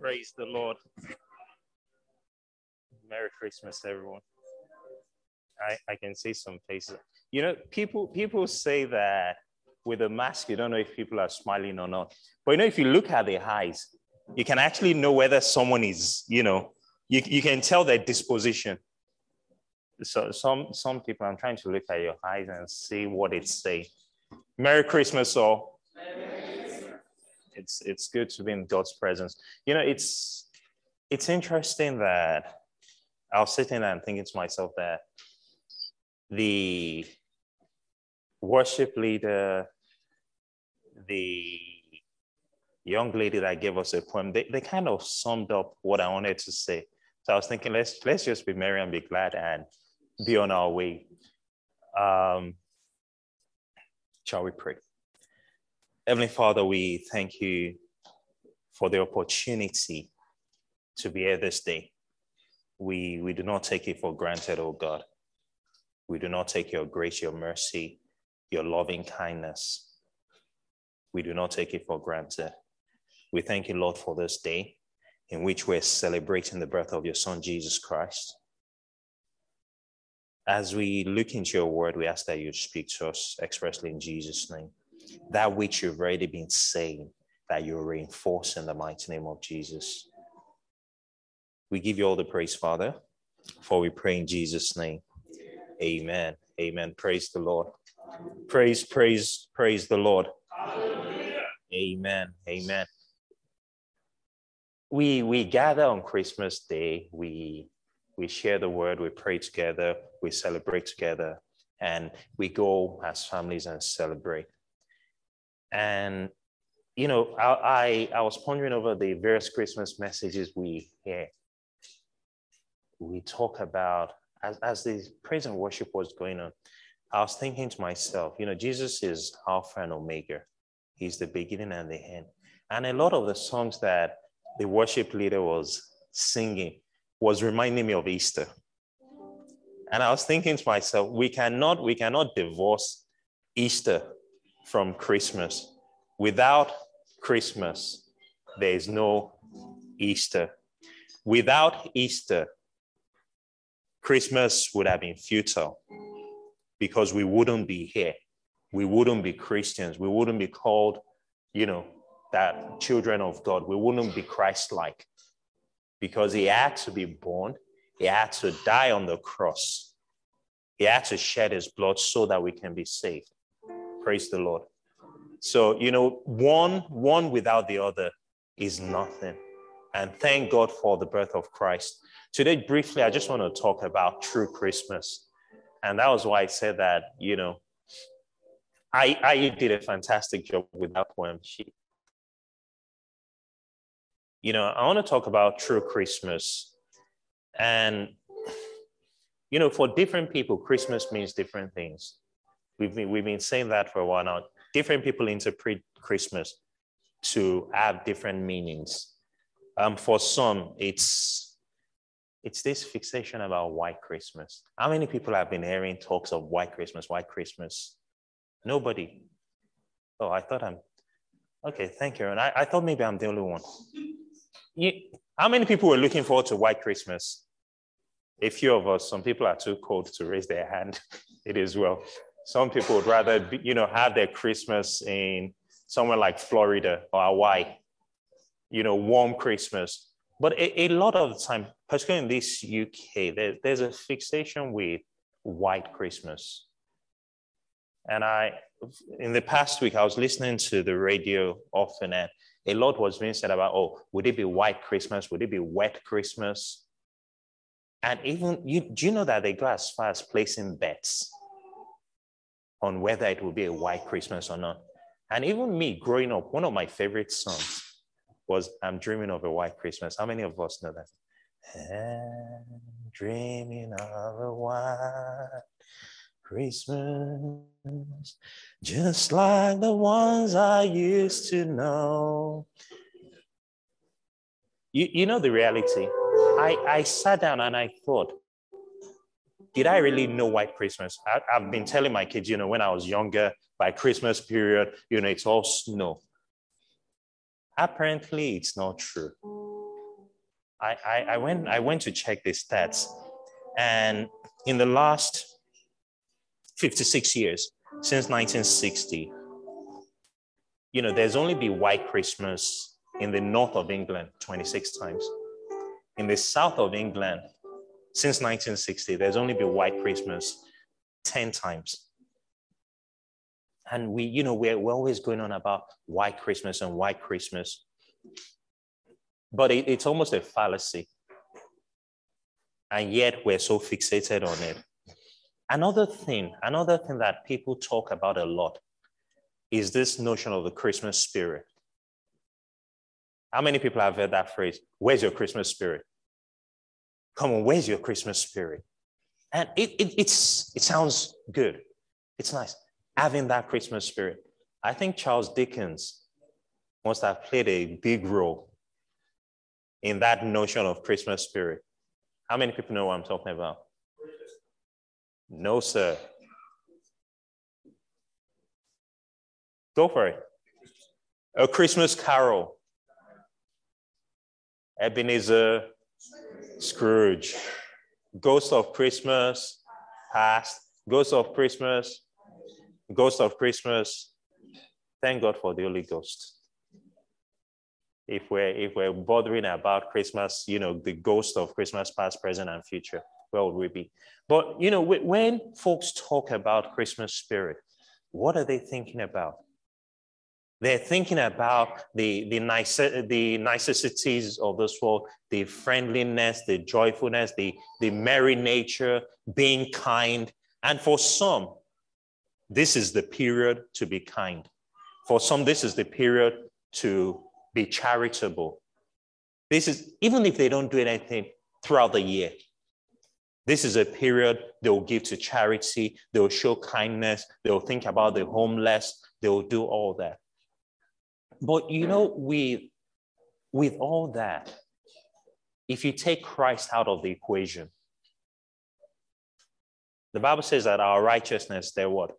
Praise the Lord. Merry Christmas, everyone. I, I can see some faces. You know, people people say that with a mask, you don't know if people are smiling or not. But you know, if you look at their eyes, you can actually know whether someone is, you know, you, you can tell their disposition. So some some people, I'm trying to look at your eyes and see what it say. Merry Christmas, all. It's it's good to be in God's presence. You know, it's it's interesting that I was sitting there and thinking to myself that the worship leader, the young lady that gave us a poem, they, they kind of summed up what I wanted to say. So I was thinking, let's let's just be merry and be glad and be on our way. Um, shall we pray? Heavenly Father, we thank you for the opportunity to be here this day. We, we do not take it for granted, oh God. We do not take your grace, your mercy, your loving kindness. We do not take it for granted. We thank you, Lord, for this day in which we're celebrating the birth of your Son, Jesus Christ. As we look into your word, we ask that you speak to us expressly in Jesus' name. That which you've already been saying, that you reinforce in the mighty name of Jesus. We give you all the praise, Father, for we pray in Jesus' name. Amen. Amen. Praise the Lord. Praise, praise, praise the Lord. Amen. Amen. We we gather on Christmas Day. We we share the word, we pray together, we celebrate together, and we go as families and celebrate. And you know, I, I, I was pondering over the various Christmas messages we hear. We talk about as, as the praise and worship was going on, I was thinking to myself, you know, Jesus is Alpha and Omega. He's the beginning and the end. And a lot of the songs that the worship leader was singing was reminding me of Easter. And I was thinking to myself, we cannot, we cannot divorce Easter from Christmas. Without Christmas, there is no Easter. Without Easter, Christmas would have been futile because we wouldn't be here. We wouldn't be Christians. We wouldn't be called, you know, that children of God. We wouldn't be Christ like because he had to be born, he had to die on the cross, he had to shed his blood so that we can be saved. Praise the Lord. So, you know, one, one without the other is nothing. And thank God for the birth of Christ. Today, briefly, I just want to talk about true Christmas. And that was why I said that, you know, I, I did a fantastic job with that poem. She, you know, I want to talk about true Christmas. And, you know, for different people, Christmas means different things. We've been, we've been saying that for a while now. Different people interpret Christmas to have different meanings. Um, for some, it's it's this fixation about white Christmas. How many people have been hearing talks of white Christmas, white Christmas? Nobody. Oh, I thought I'm okay. Thank you. And I, I thought maybe I'm the only one. You, how many people were looking forward to white Christmas? A few of us. Some people are too cold to raise their hand. it is well. Some people would rather, be, you know, have their Christmas in somewhere like Florida or Hawaii. You know, warm Christmas but a, a, lot of the time, particularly in this UK, there, there's a fixation with white Christmas. And I, in the past week, I was listening to the radio often, and a lot was being said about, oh, would it be white Christmas? Would it be wet Christmas? And even, you, do you know that they go as far as placing bets on whether it will be a white Christmas or not? And even me growing up, one of my favorite songs was I'm dreaming of a white Christmas. How many of us know that? I'm dreaming of a white Christmas, just like the ones I used to know. You, you know the reality. I, I sat down and I thought, did I really know white Christmas? I, I've been telling my kids, you know, when I was younger, by Christmas period, you know, it's all snow. Apparently, it's not true. I, I, I, went, I went to check the stats, and in the last 56 years, since 1960, you know, there's only been white Christmas in the north of England 26 times. In the south of England, since 1960, there's only been white Christmas 10 times. And we, you know, we're, we're always going on about white Christmas and white Christmas. But it, it's almost a fallacy. And yet we're so fixated on it. Another thing, another thing that people talk about a lot is this notion of the Christmas spirit. How many people have heard that phrase? Where's your Christmas spirit? Come on, where's your Christmas spirit? And it, it, it's, it sounds good. It's nice having that Christmas spirit. I think Charles Dickens must have played a big role in that notion of Christmas spirit. How many people know what I'm talking about? No, sir. Go for it. A Christmas Carol. Ebenezer Scrooge. Ghost of Christmas past. Ghost of Christmas. Ghost of Christmas. Thank God for the Holy Ghost. If we're if we're bothering about Christmas, you know, the ghost of Christmas past, present, and future, where would we be? But you know, when folks talk about Christmas spirit, what are they thinking about? They're thinking about the, the, nice, the niceties of this world, the friendliness, the joyfulness, the, the merry nature, being kind. And for some, this is the period to be kind. For some, this is the period to be charitable. This is, even if they don't do anything throughout the year, this is a period they will give to charity, they will show kindness, they will think about the homeless, they will do all that. But you know, with, with all that, if you take Christ out of the equation, the Bible says that our righteousness, they're what?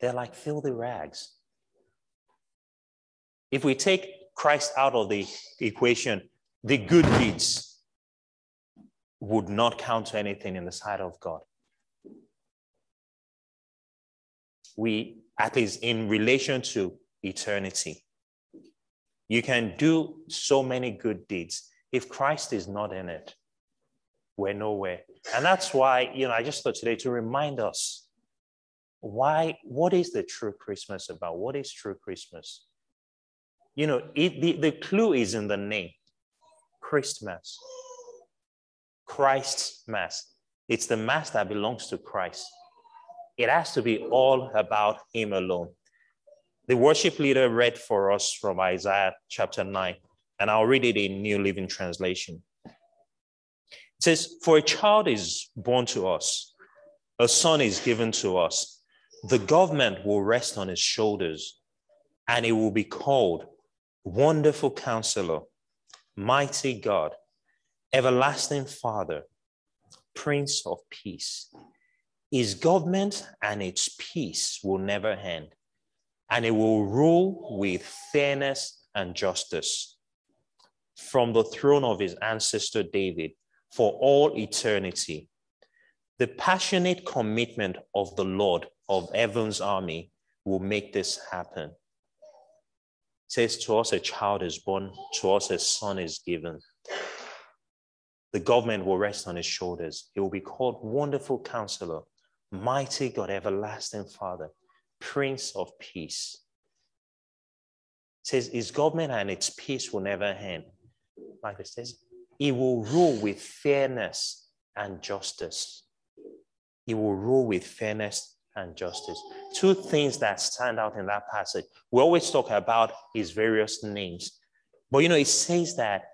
They're like filthy rags. If we take Christ out of the equation, the good deeds would not count to anything in the sight of God. We, at least in relation to eternity. You can do so many good deeds. If Christ is not in it, we're nowhere. And that's why, you know, I just thought today to remind us why, what is the true Christmas about? What is true Christmas? You know, it, the, the clue is in the name Christmas. Christ's Mass. It's the Mass that belongs to Christ. It has to be all about Him alone. The worship leader read for us from Isaiah chapter 9, and I'll read it in New Living Translation. It says, For a child is born to us, a son is given to us. The government will rest on his shoulders, and it will be called Wonderful Counselor, Mighty God, Everlasting Father, Prince of Peace. His government and its peace will never end and it will rule with fairness and justice from the throne of his ancestor David for all eternity. The passionate commitment of the Lord of heaven's army will make this happen. It says to us a child is born, to us a son is given. The government will rest on his shoulders. He will be called Wonderful Counselor, Mighty God, Everlasting Father, Prince of Peace. It says his government and its peace will never end. Like it says, he will rule with fairness and justice. He will rule with fairness and justice. Two things that stand out in that passage. We always talk about his various names. But you know, it says that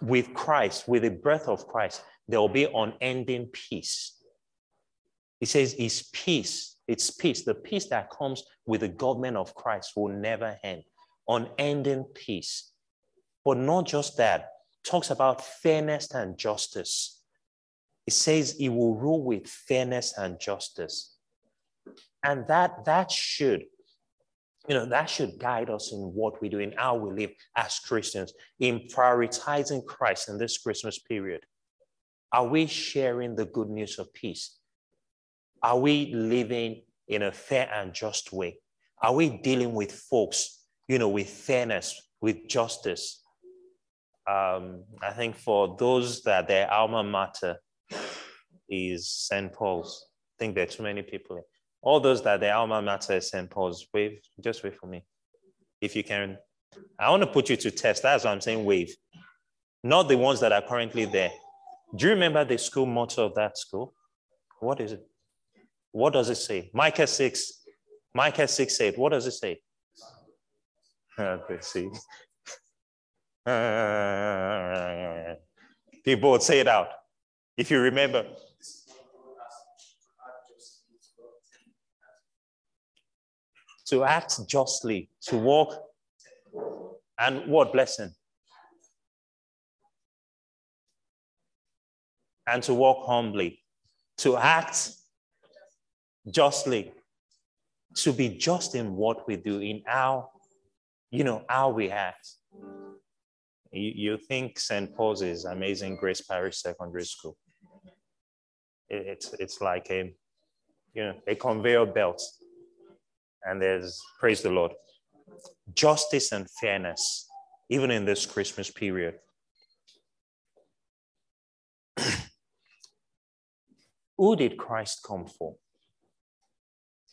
with Christ, with the breath of Christ, there will be unending peace. It says his peace it's peace. The peace that comes with the government of Christ will never end. Unending peace. But not just that, talks about fairness and justice. It says it will rule with fairness and justice. And that, that should You know, that should guide us in what we do, in how we live as Christians, in prioritizing Christ in this Christmas period. Are we sharing the good news of peace? Are we living in a fair and just way? Are we dealing with folks, you know, with fairness, with justice? Um, I think for those that their alma mater is St. Paul's, I think there are too many people. All those that their alma mater is St. Paul's, wave, just wait for me. If you can, I want to put you to test. That's why I'm saying wave. Not the ones that are currently there. Do you remember the school motto of that school? What is it? What does it say? Micah 6, Micah 6 8. What does it say? Let's see. People would say it out. If you remember. To act justly, to walk, and what blessing? And to walk humbly, to act justly, to be just in what we do, in how, you know, how we act. You, you think St. Paul's is Amazing Grace Parish Secondary School. It, it's, it's like a, you know, a conveyor belt. And there's, praise the Lord, justice and fairness, even in this Christmas period. Who did Christ come for?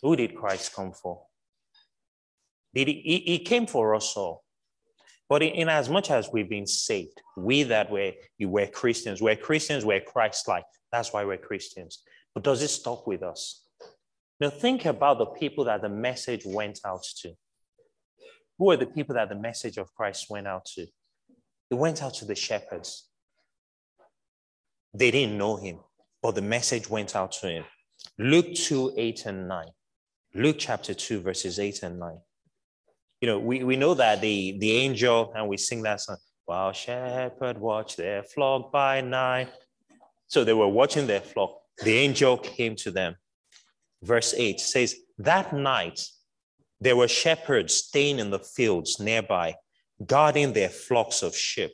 Who did Christ come for? Did he, he, he came for us all. But in, in, as much as we've been saved, we that were, were Christians, we're Christians, we're Christ-like. That's why we're Christians. But does it stop with us? Now think about the people that the message went out to. Who are the people that the message of Christ went out to? It went out to the shepherds. They didn't know him, but the message went out to him. Luke 2, 8 and 9. Luke chapter 2, verses 8 and 9. You know, we, we know that the, the angel, and we sing that song, while shepherd watch their flock by night. So they were watching their flock. The angel came to them. Verse 8 says, That night there were shepherds staying in the fields nearby, guarding their flocks of sheep.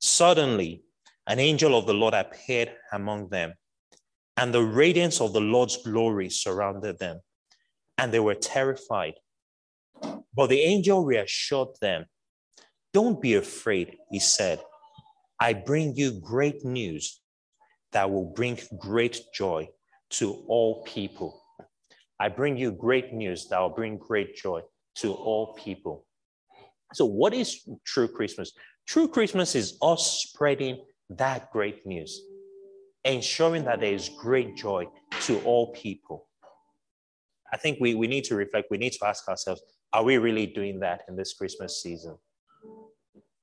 Suddenly, an angel of the Lord appeared among them, and the radiance of the Lord's glory surrounded them and they were terrified. But the angel reassured them. Don't be afraid, he said. I bring you great news that will bring great joy to all people. I bring you great news that will bring great joy to all people. So, what is true Christmas? True Christmas is us spreading that great news, ensuring that there is great joy to all people. I think we, we need to reflect, we need to ask ourselves, are we really doing that in this Christmas season?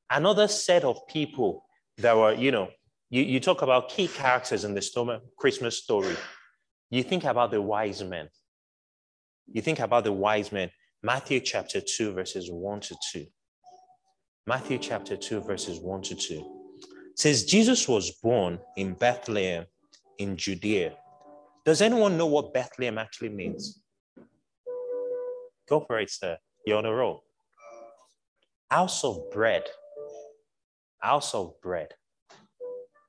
Another set of people that were, you know, you, you talk about key characters in the Christmas story. You think about the wise men. You think about the wise men. Matthew chapter 2, verses 1 to 2. Matthew chapter 2, verses 1 to 2. It says, Jesus was born in Bethlehem in Judea. Does anyone know what Bethlehem actually means? Go for it, sir. You're on a roll. House of bread. House of bread.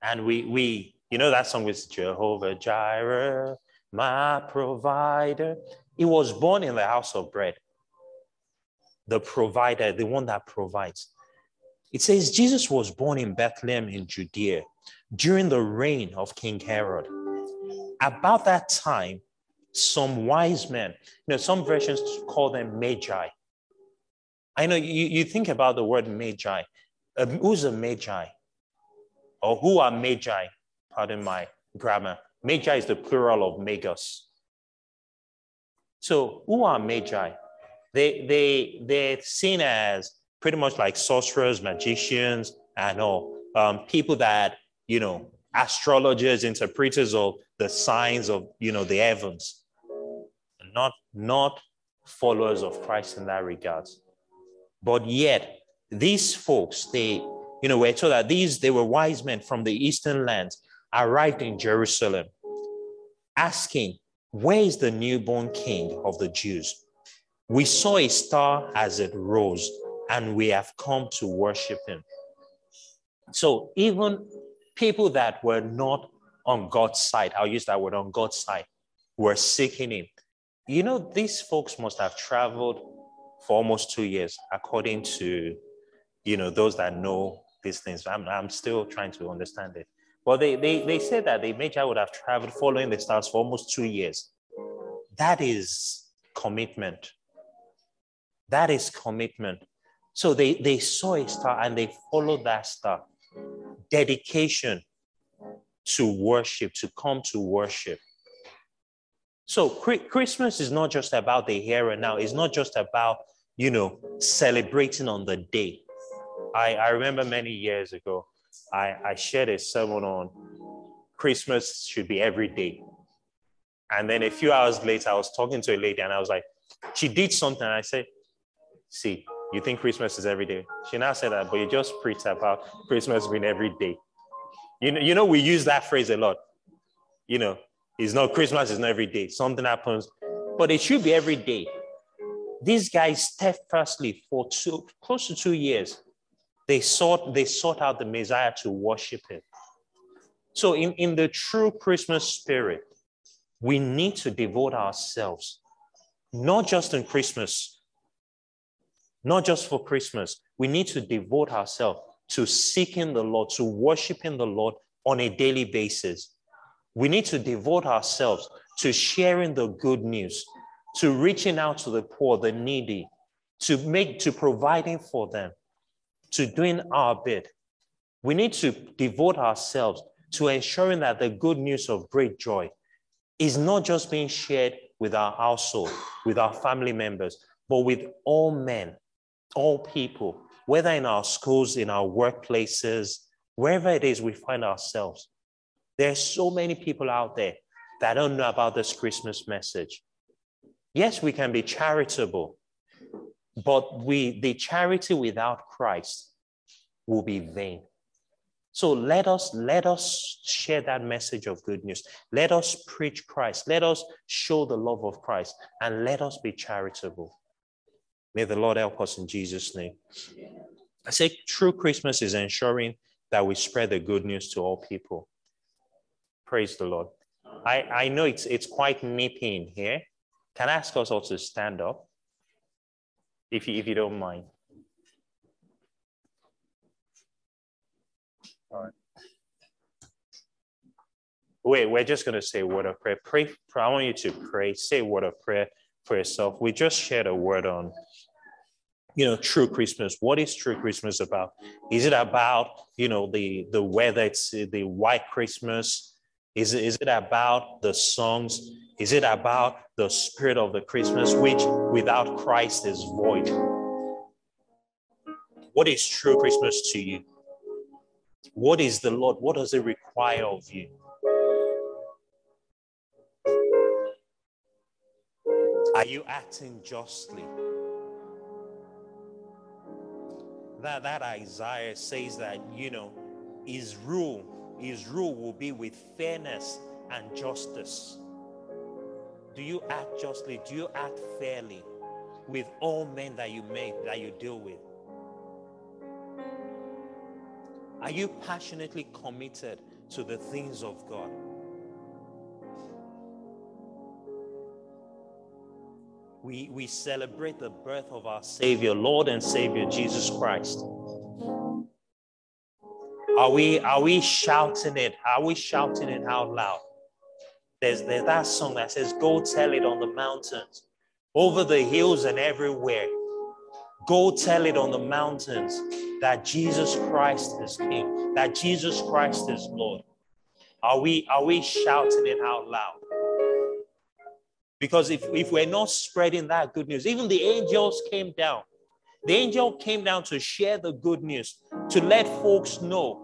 And we, we, you know that song with Jehovah Jireh, my provider. He was born in the house of bread. The provider, the one that provides. It says Jesus was born in Bethlehem in Judea during the reign of King Herod. About that time, some wise men. You know, some versions call them magi. I know you, you think about the word magi. Um, who's a magi? Or who are magi? Pardon my grammar. Magi is the plural of magus. So who are magi? They, they, they're seen as pretty much like sorcerers, magicians, and all. Um, people that, you know, astrologers, interpreters of the signs of, you know, the heavens not, not followers of Christ in that regard. But yet, these folks, they, you know, we're told that these, they were wise men from the eastern lands, arrived in Jerusalem, asking, where is the newborn king of the Jews? We saw a star as it rose, and we have come to worship him. So even people that were not on God's side, I'll use that word on God's side, were seeking him. You know, these folks must have traveled for almost two years, according to, you know, those that know these things. I'm, I'm still trying to understand it. But they, they, they said that the magi would have traveled following the stars for almost two years. That is commitment. That is commitment. So they, they saw a star and they followed that star. Dedication to worship, to come to worship. So Christmas is not just about the here and now. It's not just about, you know, celebrating on the day. I, I remember many years ago, I, I shared a sermon on Christmas should be every day. And then a few hours later, I was talking to a lady and I was like, she did something. I said, see, you think Christmas is every day? She now said that, but you just preach about Christmas being every day. You know, you know, we use that phrase a lot. You know, it's not Christmas, it's not every day. Something happens, but it should be every day. These guys steadfastly for two, close to two years, they sought, they sought out the Messiah to worship him. So in, in the true Christmas spirit, we need to devote ourselves, not just in Christmas, not just for Christmas. We need to devote ourselves to seeking the Lord, to worshiping the Lord on a daily basis. We need to devote ourselves to sharing the good news, to reaching out to the poor, the needy, to make to providing for them, to doing our bit. We need to devote ourselves to ensuring that the good news of great joy is not just being shared with our household, with our family members, but with all men, all people, whether in our schools, in our workplaces, wherever it is we find ourselves. There's so many people out there that don't know about this Christmas message. Yes, we can be charitable, but we, the charity without Christ will be vain. So let us let us share that message of good news. Let us preach Christ. Let us show the love of Christ and let us be charitable. May the Lord help us in Jesus' name. I say true Christmas is ensuring that we spread the good news to all people. Praise the Lord. I, I know it's it's quite nippy in here. Can I ask us all to stand up? If you if you don't mind. All right. Wait, we're just going to say a word of prayer. Pray. I want you to pray. Say a word of prayer for yourself. We just shared a word on, you know, true Christmas. What is true Christmas about? Is it about, you know, the the weather? It's the white Christmas. Is it, is it about the songs? Is it about the spirit of the Christmas, which without Christ is void? What is true Christmas to you? What is the Lord? What does it require of you? Are you acting justly? That, that Isaiah says that, you know, his rule, his rule will be with fairness and justice. Do you act justly? Do you act fairly with all men that you make, that you deal with? Are you passionately committed to the things of God? We, we celebrate the birth of our Savior, Lord and Savior Jesus Christ. Are we, are we shouting it? Are we shouting it out loud? There's, there's that song that says, Go tell it on the mountains, over the hills, and everywhere. Go tell it on the mountains that Jesus Christ is King, that Jesus Christ is Lord? Are we, are we shouting it out loud? Because if, if we're not spreading that good news, even the angels came down. The angel came down to share the good news, to let folks know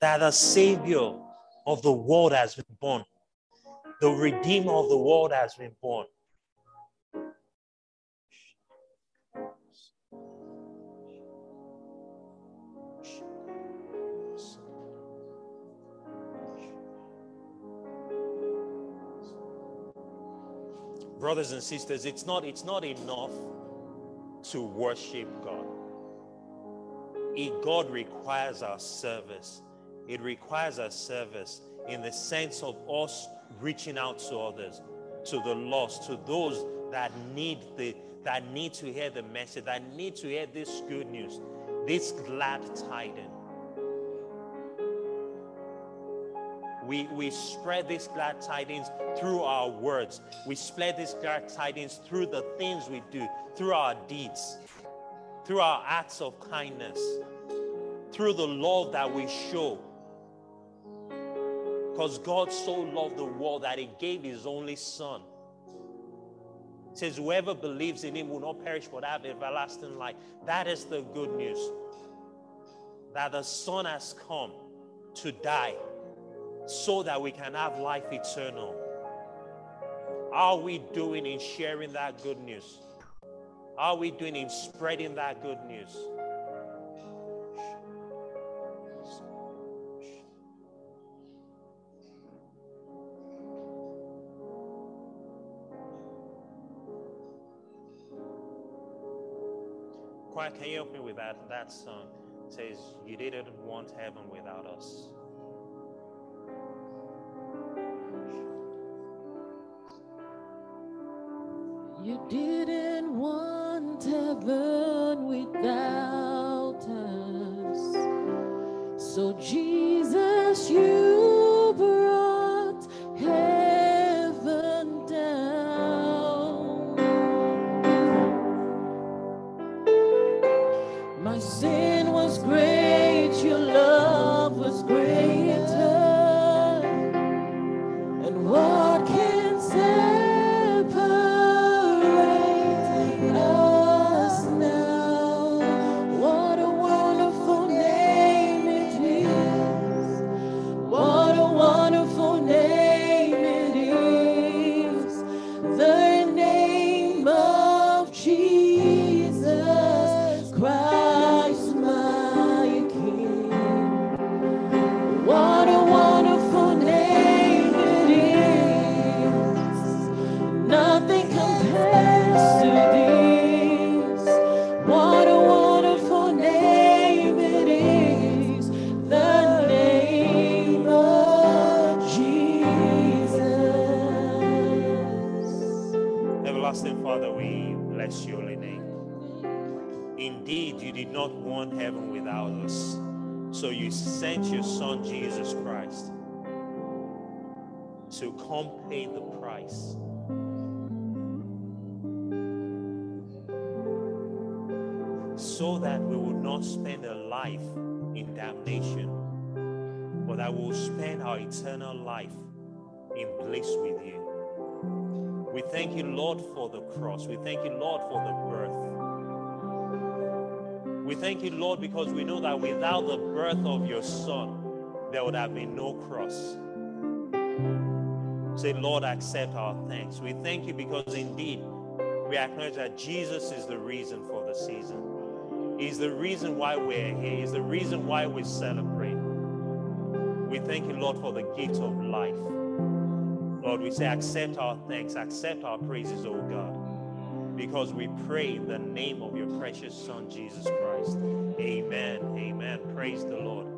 that the Savior of the world has been born, the Redeemer of the world has been born. Brothers and sisters, it's not, it's not enough to worship God. It, God requires our service. It requires our service in the sense of us reaching out to others, to the lost, to those that need the that need to hear the message, that need to hear this good news, this glad tidings. We, we spread these glad tidings through our words. We spread these glad tidings through the things we do, through our deeds, through our acts of kindness, through the love that we show. Because God so loved the world that He gave His only Son. It says, Whoever believes in Him will not perish but have everlasting life. That is the good news. That the Son has come to die so that we can have life eternal. Are we doing in sharing that good news? Are we doing in spreading that good news? Quiet, can you help me with that? That song says, You didn't want heaven without us. So, Jesus, you brought heaven down. My sin not want heaven without us. So you sent your Son, Jesus Christ, to come pay the price. So that we will not spend a life in damnation, but that we will spend our eternal life in bliss with you. We thank you, Lord, for the cross. We thank you, Lord, for the birth. We thank you, Lord, because we know that without the birth of your Son, there would have been no cross. Say, Lord, accept our thanks. We thank you because indeed we acknowledge that Jesus is the reason for the season. He's the reason why we're here. He's the reason why we celebrate. We thank you, Lord, for the gift of life. Lord, we say, accept our thanks, accept our praises, oh God, because we pray in the name of your precious Son, Jesus Christ. Amen. Amen. Praise the Lord.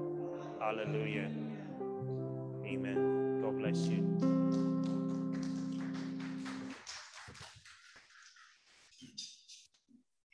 Hallelujah. Amen. God bless you.